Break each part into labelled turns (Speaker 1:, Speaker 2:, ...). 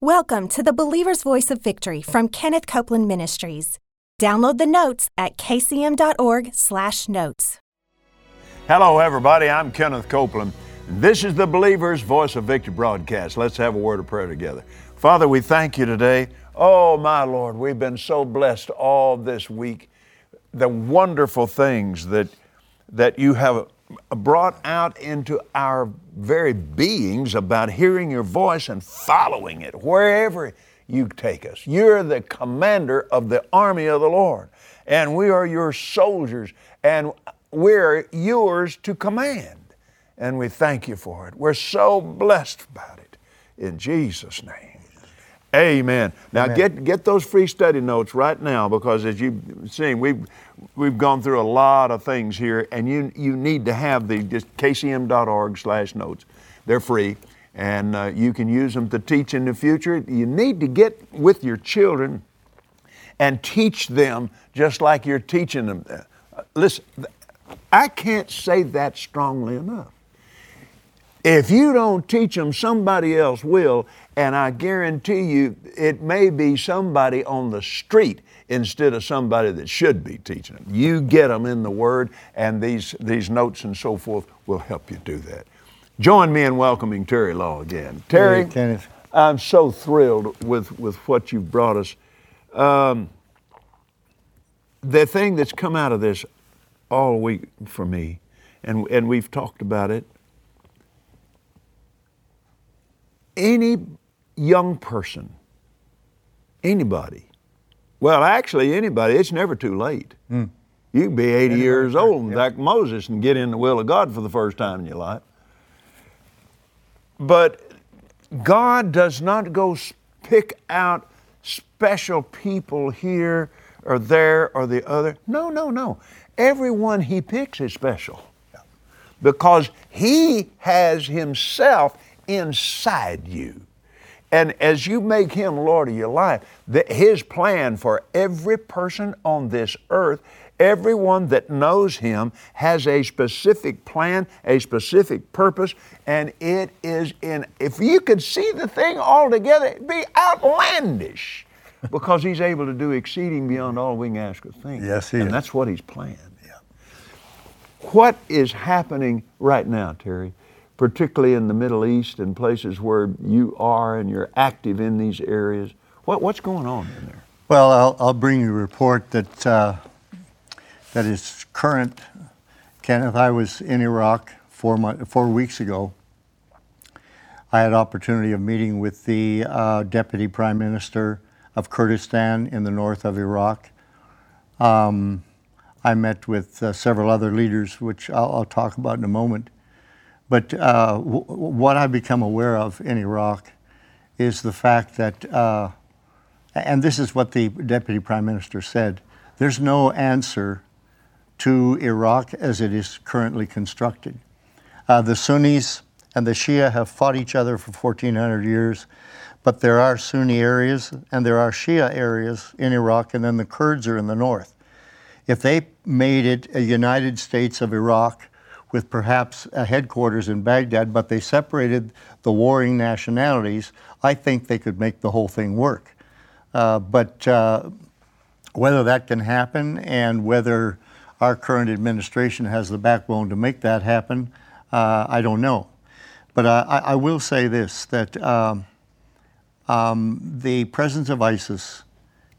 Speaker 1: Welcome to the Believer's Voice of Victory from Kenneth Copeland Ministries. Download the notes at kcm.org/notes.
Speaker 2: Hello, everybody. I'm Kenneth Copeland. This is the Believer's Voice of Victory broadcast. Let's have a word of prayer together. Father, we thank you today. Oh, my Lord, we've been so blessed all this week. The wonderful things that that you have brought out into our very beings about hearing your voice and following it wherever you take us. You're the commander of the army of the Lord, and we are your soldiers, and we're yours to command. And we thank you for it. We're so blessed about it. In Jesus' name. Amen. Now
Speaker 3: Amen.
Speaker 2: get get those free study notes right now because as you've seen, we've we've gone through a lot of things here, and you you need to have the just kcm.org/notes. They're free, and uh, you can use them to teach in the future. You need to get with your children and teach them just like you're teaching them. Uh, listen, I can't say that strongly enough. If you don't teach them, somebody else will, and I guarantee you it may be somebody on the street instead of somebody that should be teaching them. You get them in the Word, and these, these notes and so forth will help you do that. Join me in welcoming Terry Law again. Terry,
Speaker 3: Hey, Kenneth.
Speaker 2: I'm so thrilled with, with what you've brought us. Um, the thing that's come out of this all week for me, and, and we've talked about it, any young person, anybody, well, actually, anybody, it's never too late. Hmm. You can be 80 years old, like Moses, and get in the will of God for the first time in your life. But God does not go pick out special people here or there or the other. No, no, no. Everyone He picks is special because He has Himself inside you. And as you make Him Lord of your life, the, His plan for every person on this earth, everyone that knows Him, has a specific plan, a specific purpose, and it is in, if you could see the thing all together, it'd be outlandish because He's able to do exceeding beyond all we can ask or think.
Speaker 3: Yes, He
Speaker 2: And
Speaker 3: is.
Speaker 2: that's what He's planned. What is happening right now, Terry, particularly in the Middle East and places where you are and you're active in these areas? What, what's going on in there?
Speaker 3: Well, I'll, I'll bring you a report that uh, that is current. Kenneth, I was in Iraq four month, four weeks ago. I had opportunity of meeting with the uh, deputy prime minister of Kurdistan in the north of Iraq. Um, I met with uh, several other leaders, which I'll, I'll talk about in a moment. But uh, w- what I've become aware of in Iraq is the fact that uh, and this is what the deputy prime minister said there's no answer to Iraq as it is currently constructed. Uh, the Sunnis and the Shia have fought each other for 1400 years, but there are Sunni areas and there are Shia areas in Iraq, and then the Kurds are in the north. If they made it a United States of Iraq with perhaps a headquarters in Baghdad, but they separated the warring nationalities, I think they could make the whole thing work. Uh, but uh, whether that can happen and whether our current administration has the backbone to make that happen, uh, I don't know. But I, I will say this that um, um, the presence of ISIS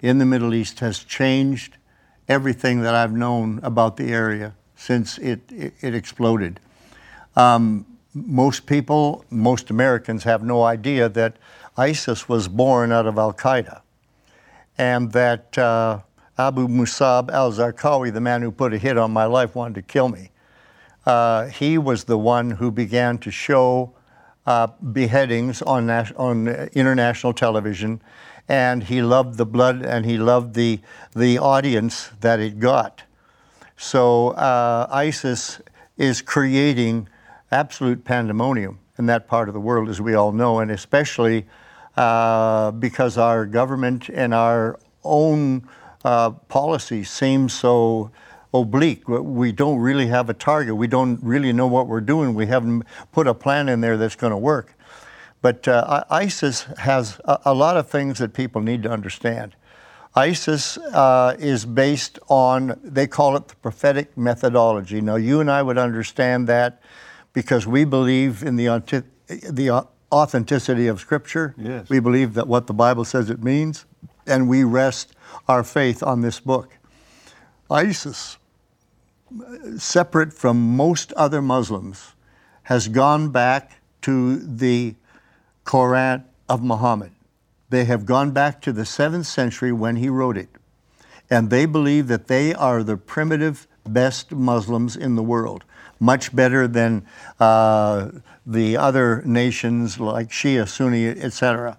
Speaker 3: in the Middle East has changed everything that I've known about the area since it, it, it exploded. Um, most people, most Americans have no idea that ISIS was born out of Al Qaeda and that uh, Abu Musab al Zarqawi, the man who put a hit on my life, wanted to kill me. Uh, he was the one who began to show uh, beheadings on, nas- on international television, and he loved the blood and he loved the, the audience that it got. So uh, ISIS is creating absolute pandemonium in that part of the world, as we all know, and especially uh, because our government and our own uh, policy seems so oblique. We don't really have a target. We don't really know what we're doing. We haven't put a plan in there that's going to work. But But uh, ISIS has a, a, lot of things that people need to understand. ISIS uh, is based on, they call it the prophetic methodology. Now, you and I would understand that because we believe in the, the authenticity of Scripture.
Speaker 2: Yes.
Speaker 3: We believe that what the Bible says it means, and we rest our faith on this book. ISIS, separate from most other Muslims, has gone back to the Quran of Muhammad. They have gone back to the 7th century when he wrote it. And they believe that they are the primitive best Muslims in the world, much better than uh, the other nations like Shia, Sunni, etc.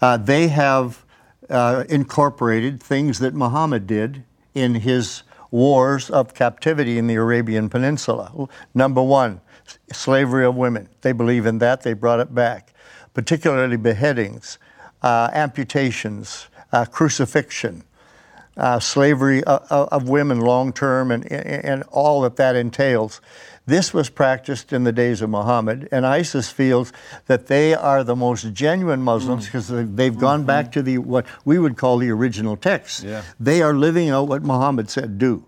Speaker 3: Uh, they have uh, incorporated things that Muhammad did in his wars of captivity in the Arabian Peninsula. Number one, slavery of women. They believe in that, they brought it back, particularly beheadings, amputations, uh, crucifixion. Uh, slavery of, uh, uh, of women long term and, and all that that entails. This was practiced in the days of Muhammad, and ISIS feels that they are the most genuine Muslims because mm. they've gone mm-hmm. back to the what we would call the original text.
Speaker 2: Yeah.
Speaker 3: They are living out what Muhammad said do.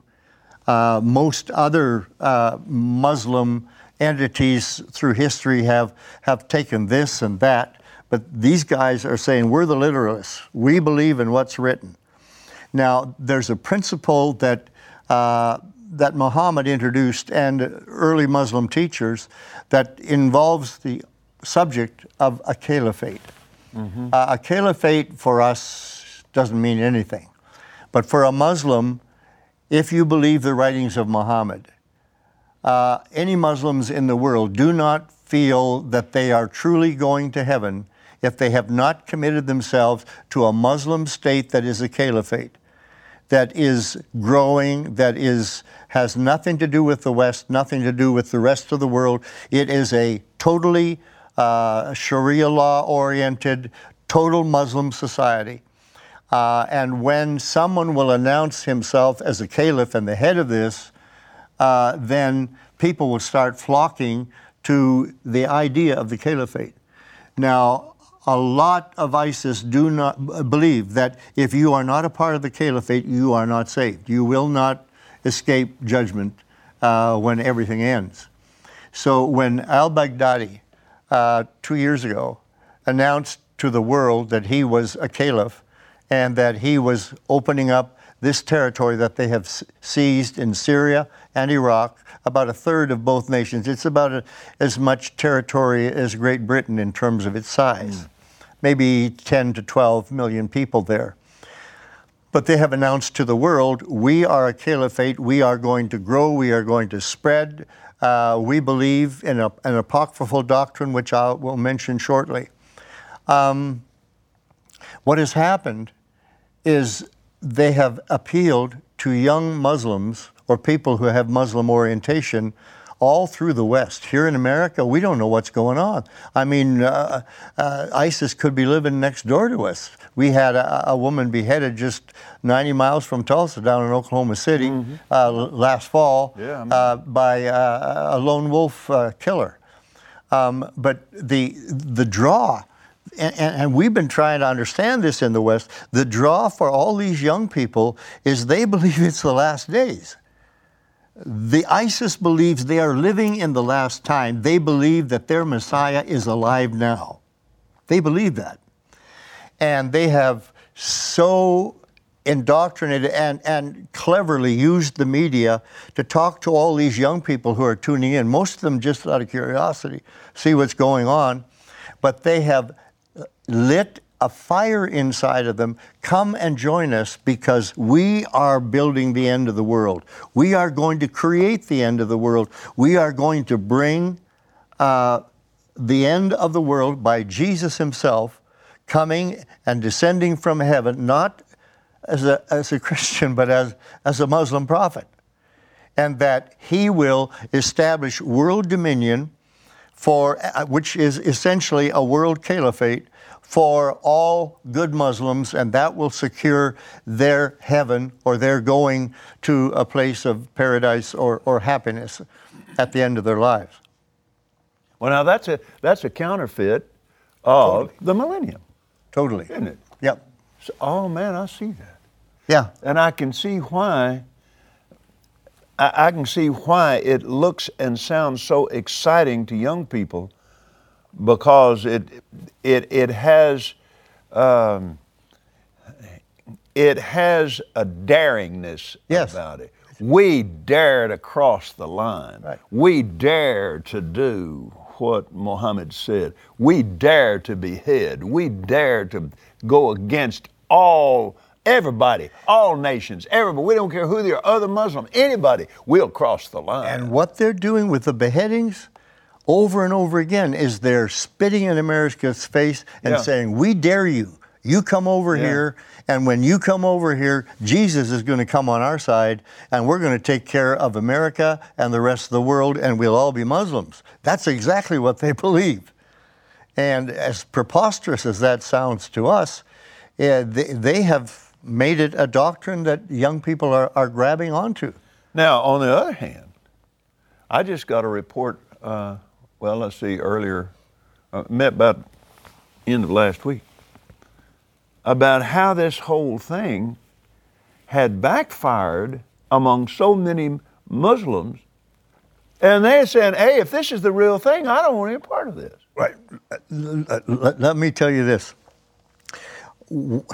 Speaker 3: Uh, most other uh, Muslim entities through history have, have taken this and that, but these guys are saying we're the literalists. We believe in what's written. Now, there's a principle that uh, that Muhammad introduced and early Muslim teachers that involves the subject of a caliphate. Mm-hmm. Uh, a caliphate for us doesn't mean anything, but for a Muslim, if you believe the writings of Muhammad, uh, any Muslims in the world do not feel that they are truly going to heaven if they have not committed themselves to a Muslim state that is a caliphate, that is growing, that is has nothing to do with the West, nothing to do with the rest of the world. It is a totally uh, Sharia law oriented, total Muslim society. Uh, and when someone will announce himself as a caliph and the head of this, uh, then people will start flocking to the idea of the caliphate. Now, a lot of ISIS do not believe that if you are not a part of the caliphate, you are not saved. You will not escape judgment uh, when everything ends. So when al Baghdadi, uh, two years ago, announced to the world that he was a caliph and that he was opening up this territory that they have seized in Syria and Iraq, about a third of both nations. It's about a, as much territory as Great Britain in terms of its size, mm. maybe 10 to 12 million people there. But they have announced to the world, we are a caliphate, we are going to grow, we are going to spread. Uh, we believe in a, an apocryphal doctrine, which I will mention shortly. Um, what has happened is they have appealed to young Muslims or people who have Muslim orientation all through the West. Here in America, we don't know what's going on. I mean, uh, uh, ISIS could be living next door to us. We had a, a, woman beheaded just 90 miles from Tulsa down in Oklahoma City mm-hmm. uh, last fall
Speaker 2: yeah,
Speaker 3: uh, by uh, a lone wolf uh, killer. Um, but the, the draw, and, and, we've been trying to understand this in the West, the draw for all these young people is they believe it's the last days. The ISIS believes they are living in the last time. They believe that their Messiah is alive now. They believe that. And they have so indoctrinated and, and cleverly used the media to talk to all these young people who are tuning in, most of them just out of curiosity, see what's going on. But they have lit a fire inside of them, come and join us because we are building the end of the world. We are going to create the end of the world. We are going to bring uh, the end of the world by Jesus Himself coming and descending from heaven, not as a, as a Christian, but as, as a Muslim prophet. And that He will establish world dominion for, uh, which is essentially a world caliphate for all good Muslims, and that will secure their heaven or their going to a place of paradise or, or happiness at the end of their lives.
Speaker 2: Well, now that's a, that's a counterfeit of the millennium,
Speaker 3: Totally.
Speaker 2: isn't it?
Speaker 3: Yep.
Speaker 2: So, oh man, I see that.
Speaker 3: Yeah.
Speaker 2: And I can see why. I, I can see why it looks and sounds so exciting to young people, because it it it has um, it has a daringness
Speaker 3: Yes.
Speaker 2: about it. We dare to cross the line.
Speaker 3: Right.
Speaker 2: We dare to do what Muhammad said. We dare to behead. We dare to go against all, everybody, all nations, everybody. We don't care who they are, other Muslim, anybody. We'll cross the line.
Speaker 3: And what they're doing with the beheadings over and over again is they're spitting in America's face and
Speaker 2: Yeah.
Speaker 3: saying, We dare you. You come over
Speaker 2: Yeah.
Speaker 3: here, and when you come over here, Jesus is going to come on our side, and we're going to take care of America and the rest of the world, and we'll all be Muslims. That's exactly what they believe. And as preposterous as that sounds to us, eh, they, they have made it a doctrine that young people are, are grabbing onto.
Speaker 2: Now, on the other hand, I just got a report. Uh, well, let's see, earlier, uh, met about end of last week, about how this whole thing had backfired among so many Muslims, and they're saying, "Hey, if this is the real thing, I don't want any part of this."
Speaker 3: Right. Let, let- let me tell you this.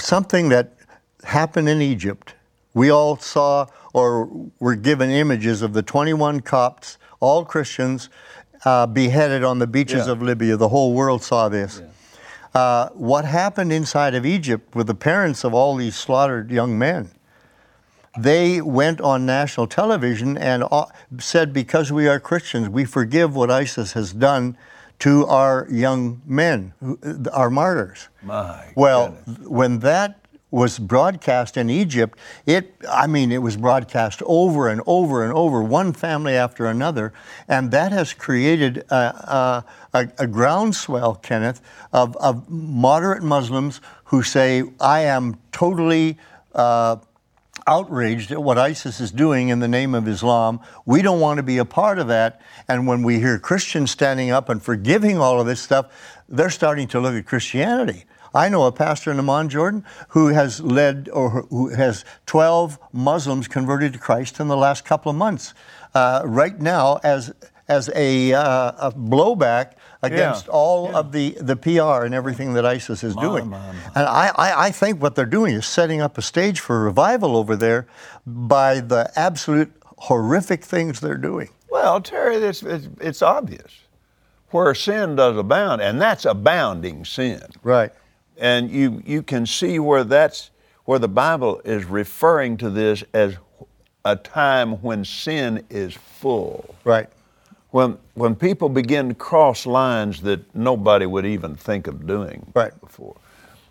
Speaker 3: Something that happened in Egypt, we all saw or were given images of the 21 Copts, all Christians, uh, beheaded on the beaches
Speaker 2: Yeah.
Speaker 3: of Libya. The whole world saw this. Uh, what happened inside of Egypt with the parents of all these slaughtered young men? they went on national television and uh, said, because we are Christians, we forgive what ISIS has done to our young men, our martyrs.
Speaker 2: My
Speaker 3: Well,
Speaker 2: goodness.
Speaker 3: when that was broadcast in Egypt, it, I mean, it was broadcast over and over and over, one family after another, and that has created a, a, a, groundswell, Kenneth, of, of moderate Muslims who say, I am totally. Uh, outraged at what ISIS is doing in the name of Islam. We don't want to be a part of that. And when we hear Christians standing up and forgiving all of this stuff, they're starting to look at Christianity. I know a pastor in Amman, Jordan, who has led or who has 12 Muslims converted to Christ in the last couple of months. Uh, right now, as as a, uh, a blowback against
Speaker 2: Yeah,
Speaker 3: all of the, the PR and everything that ISIS is doing.
Speaker 2: my, my.
Speaker 3: And I, I, I think what they're doing is setting up a stage for revival over there by the absolute horrific things they're doing.
Speaker 2: Well, Terry, it's, it's, it's obvious where sin does abound, and that's abounding sin.
Speaker 3: Right.
Speaker 2: And you, you can see where that's where the Bible is referring to this as a time when sin is full.
Speaker 3: Right.
Speaker 2: When, when people begin to cross lines that nobody would even think of doing
Speaker 3: Right.
Speaker 2: before.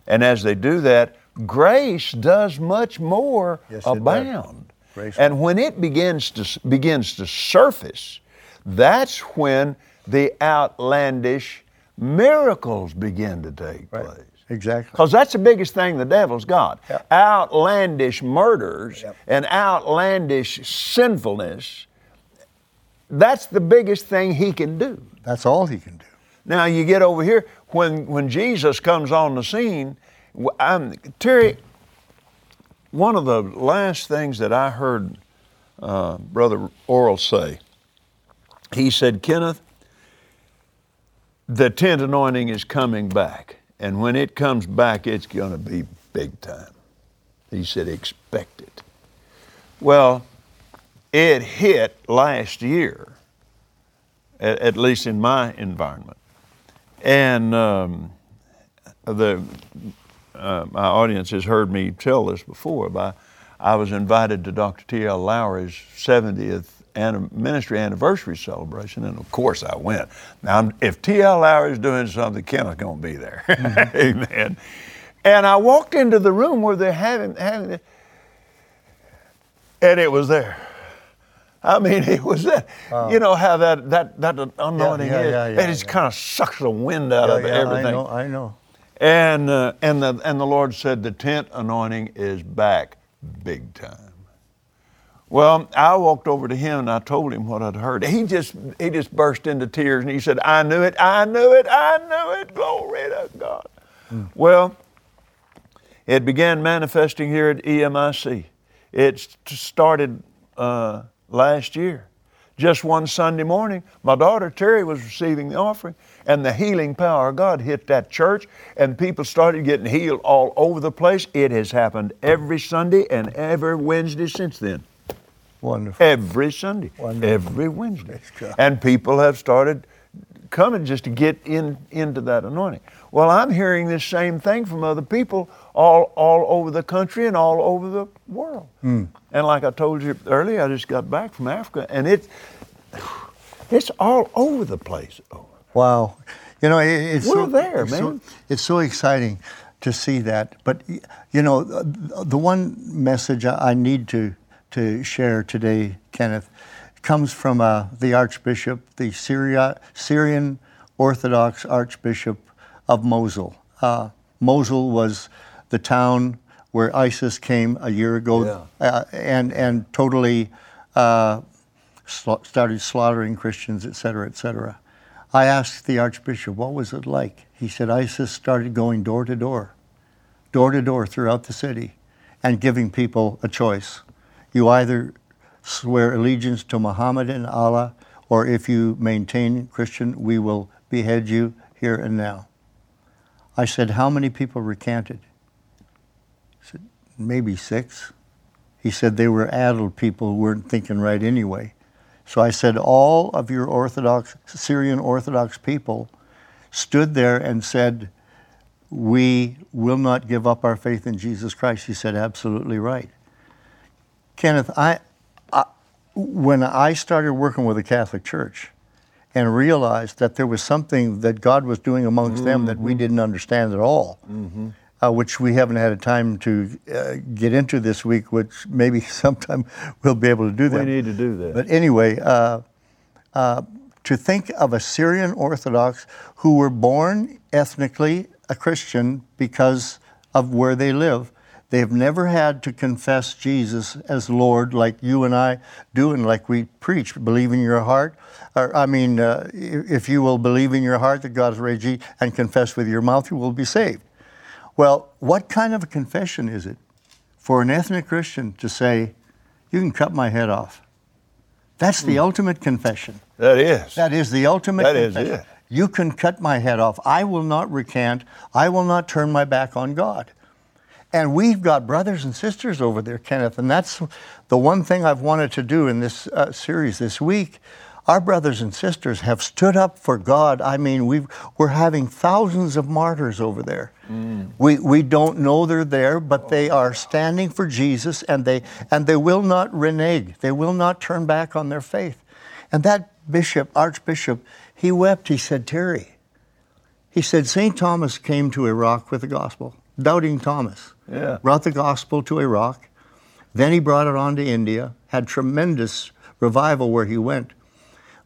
Speaker 2: And as they do that, grace does much more
Speaker 3: Yes,
Speaker 2: abound.
Speaker 3: Grace
Speaker 2: and when it begins to begins to surface, that's when the outlandish miracles begin to take
Speaker 3: Right.
Speaker 2: place.
Speaker 3: Exactly.
Speaker 2: Because that's the biggest thing the devil's got. Outlandish murders and outlandish sinfulness. That's the biggest thing he can do.
Speaker 3: That's all he can do.
Speaker 2: Now you get over here when when Jesus comes on the scene. I'm, Terry, one of the last things that I heard uh, Brother Oral say, he said, Kenneth, the tent anointing is coming back, and when it comes back, it's going to be big time. He said, expect it. Well, it hit last year, at, at least in my environment. And um, the, uh, my audience has heard me tell this before, but I was invited to Dr. T.L. Lowery's 70th anni- ministry anniversary celebration, and of course I went. Now, if T.L. Lowery's doing something, Kenneth's going to be there. Amen. And I walked into the room where they're having, having it, and it was there. I mean, it was that. you know how that that that anointing
Speaker 3: yeah,
Speaker 2: is.
Speaker 3: yeah, yeah,
Speaker 2: it just kind of sucks the wind out of
Speaker 3: Yeah,
Speaker 2: everything.
Speaker 3: I know. I know.
Speaker 2: And uh, and the and the Lord said the tent anointing is back big time. Well, I walked over to him and I told him what I'd heard. He just he just burst into tears and he said, "I knew it, I knew it, I knew it. Glory to God." Mm. Well, it began manifesting here at EMIC. It started uh, last year. Just one Sunday morning, my daughter Terri was receiving the offering, and the healing power of God hit that church, and people started getting healed all over the place. It has happened every Sunday and every Wednesday since then.
Speaker 3: Wonderful.
Speaker 2: Every Sunday, Wonderful. every Wednesday. And people have started coming just to get in into that anointing. Well, I'm hearing this same thing from other people all all over the country and all over the world. Mm. And like I told you earlier, I just got back from Africa, and it it's all over the place.
Speaker 3: Wow, you know, it's
Speaker 2: we're
Speaker 3: so,
Speaker 2: there,
Speaker 3: it's
Speaker 2: man.
Speaker 3: So, it's so exciting to see that. But you know, the one message I need to to share today, Kenneth, comes from uh, the Archbishop, the Syria, Syrian Orthodox Archbishop of Mosul. Uh, Mosul was the town where ISIS came a year ago yeah. uh, and, and totally uh, sla- started slaughtering Christians, et cetera, et cetera. I asked the Archbishop, what was it like? He said ISIS started going door to door, door to door throughout the city, and giving people a choice. You either swear allegiance to Muhammad and Allah, or if you maintain Christian, we will behead you here and now. I said, How many people recanted? He said, Maybe six. He said they were addled people who weren't thinking right anyway. So I said, All of your Orthodox, Syrian Orthodox people stood there and said, We will not give up our faith in Jesus Christ. He said, Absolutely right. Kenneth, I, I when I started working with the Catholic Church, and realized that there was something that God was doing amongst mm-hmm. them that we mm-hmm. didn't understand at all, mm-hmm. uh, which we haven't had a time to uh, get into this week, which maybe sometime we'll be able to do that.
Speaker 2: We need to do that.
Speaker 3: But anyway, uh, uh, to think of a Syrian Orthodox who were born ethnically a Christian because of where they live, they have never had to confess Jesus as Lord like you and I do and like we preach. Believe in your heart. Or, I mean, uh, if you will believe in your heart that God is Jesus and confess with your mouth, you will be saved. Well, what kind of a confession is it for an ethnic Christian to say, you can cut my head off? That's the mm. ultimate confession.
Speaker 2: That is.
Speaker 3: That is the ultimate
Speaker 2: that
Speaker 3: confession.
Speaker 2: Is it.
Speaker 3: You can cut my head off. I will not recant. I will not turn my back on God. And we've got brothers and sisters over there, Kenneth, and that's the one thing I've wanted to do in this uh, series this week. Our brothers and sisters have stood up for God. I mean, we are having thousands of martyrs over there. Mm. We, we don't know they're there, but they are standing for Jesus and they, and they will not renege. They will not turn back on their faith. And that bishop, archbishop, he wept. He said, Terry, he said, St. Thomas came to Iraq with the gospel, doubting Thomas
Speaker 2: yeah.
Speaker 3: brought the gospel to Iraq. Then he brought it on to India, had tremendous revival where he went.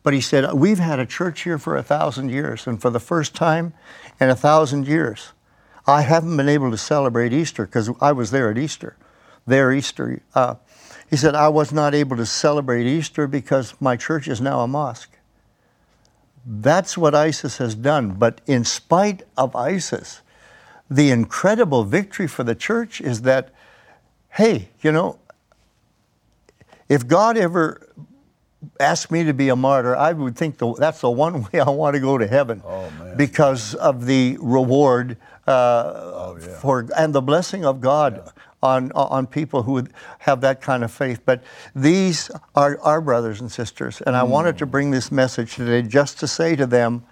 Speaker 3: But he said, We've had a church here for a thousand years, and for the first time in a thousand years, I haven't been able to celebrate Easter because I was there at Easter. There, Easter. Uh, he said, I was not able to celebrate Easter because my church is now a mosque. That's what ISIS has done. But in spite of ISIS, the incredible victory for the church is that, hey, you know, if God ever asked me to be a martyr, I would think the, that's the one way I want to go to heaven
Speaker 2: oh,
Speaker 3: because of the reward uh,
Speaker 2: oh, yeah.
Speaker 3: for and the blessing of God yeah. on on people who have that kind of faith. But these are our brothers and sisters, and mm. I wanted to bring this message today just to say to them.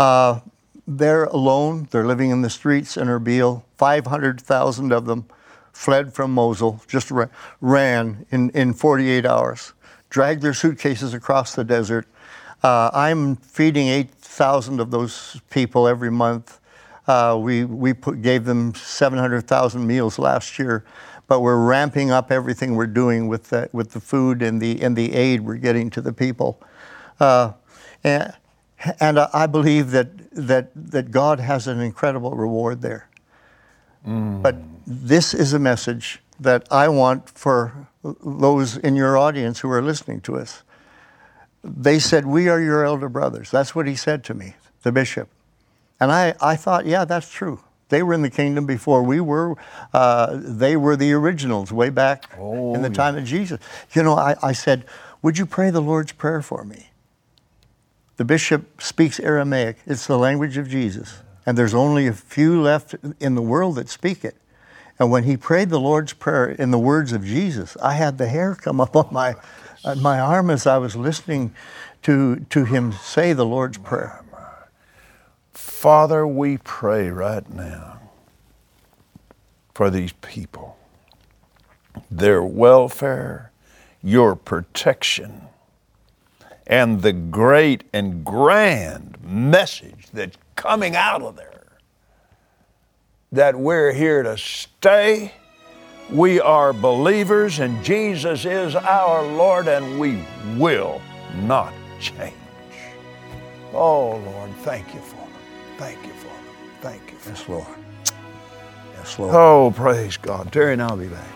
Speaker 3: Uh, they're alone. They're living in the streets in Erbil. 500,000 of them fled from Mosul, just ran in, in 48 hours, dragged their suitcases across the desert. Uh, I'm feeding 8,000 of those people every month. Uh, we we put, gave them 700,000 meals last year, but we're ramping up everything we're doing with the, with the food and the, and the aid we're getting to the people. Uh, and, and I believe that, that, that God has an incredible reward there. Mm. But this is a message that I want for those in your audience who are listening to us. They said, We are your elder brothers. That's what he said to me, the bishop. And I, I thought, yeah, that's true. They were in the kingdom before we were. Uh, they were the originals way back
Speaker 2: Oh,
Speaker 3: in the
Speaker 2: yeah.
Speaker 3: time of Jesus. You know, I, I said, Would you pray the Lord's Prayer for me? The bishop speaks Aramaic, it's the language of Jesus. And there's only a few left in the world that speak it. And when he prayed the Lord's Prayer in the words of Jesus, I had the hair come up on my, on my arm as I was listening to, to him say the Lord's Prayer.
Speaker 2: Father, we pray right now for these people, their welfare, your protection, and the great and grand message that's coming out of there that we're here to stay. We are believers, and Jesus is our Lord, and we will not change. Oh, Lord, thank you for them. Thank you for them. Thank you for them.
Speaker 3: Yes, Lord. Yes, Lord.
Speaker 2: Oh, praise God. Terry and I'll be back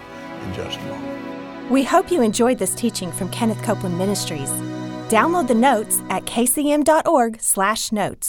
Speaker 2: in just a moment.
Speaker 1: We hope you enjoyed this teaching from Kenneth Copeland Ministries. Download the notes at kcm.org/notes.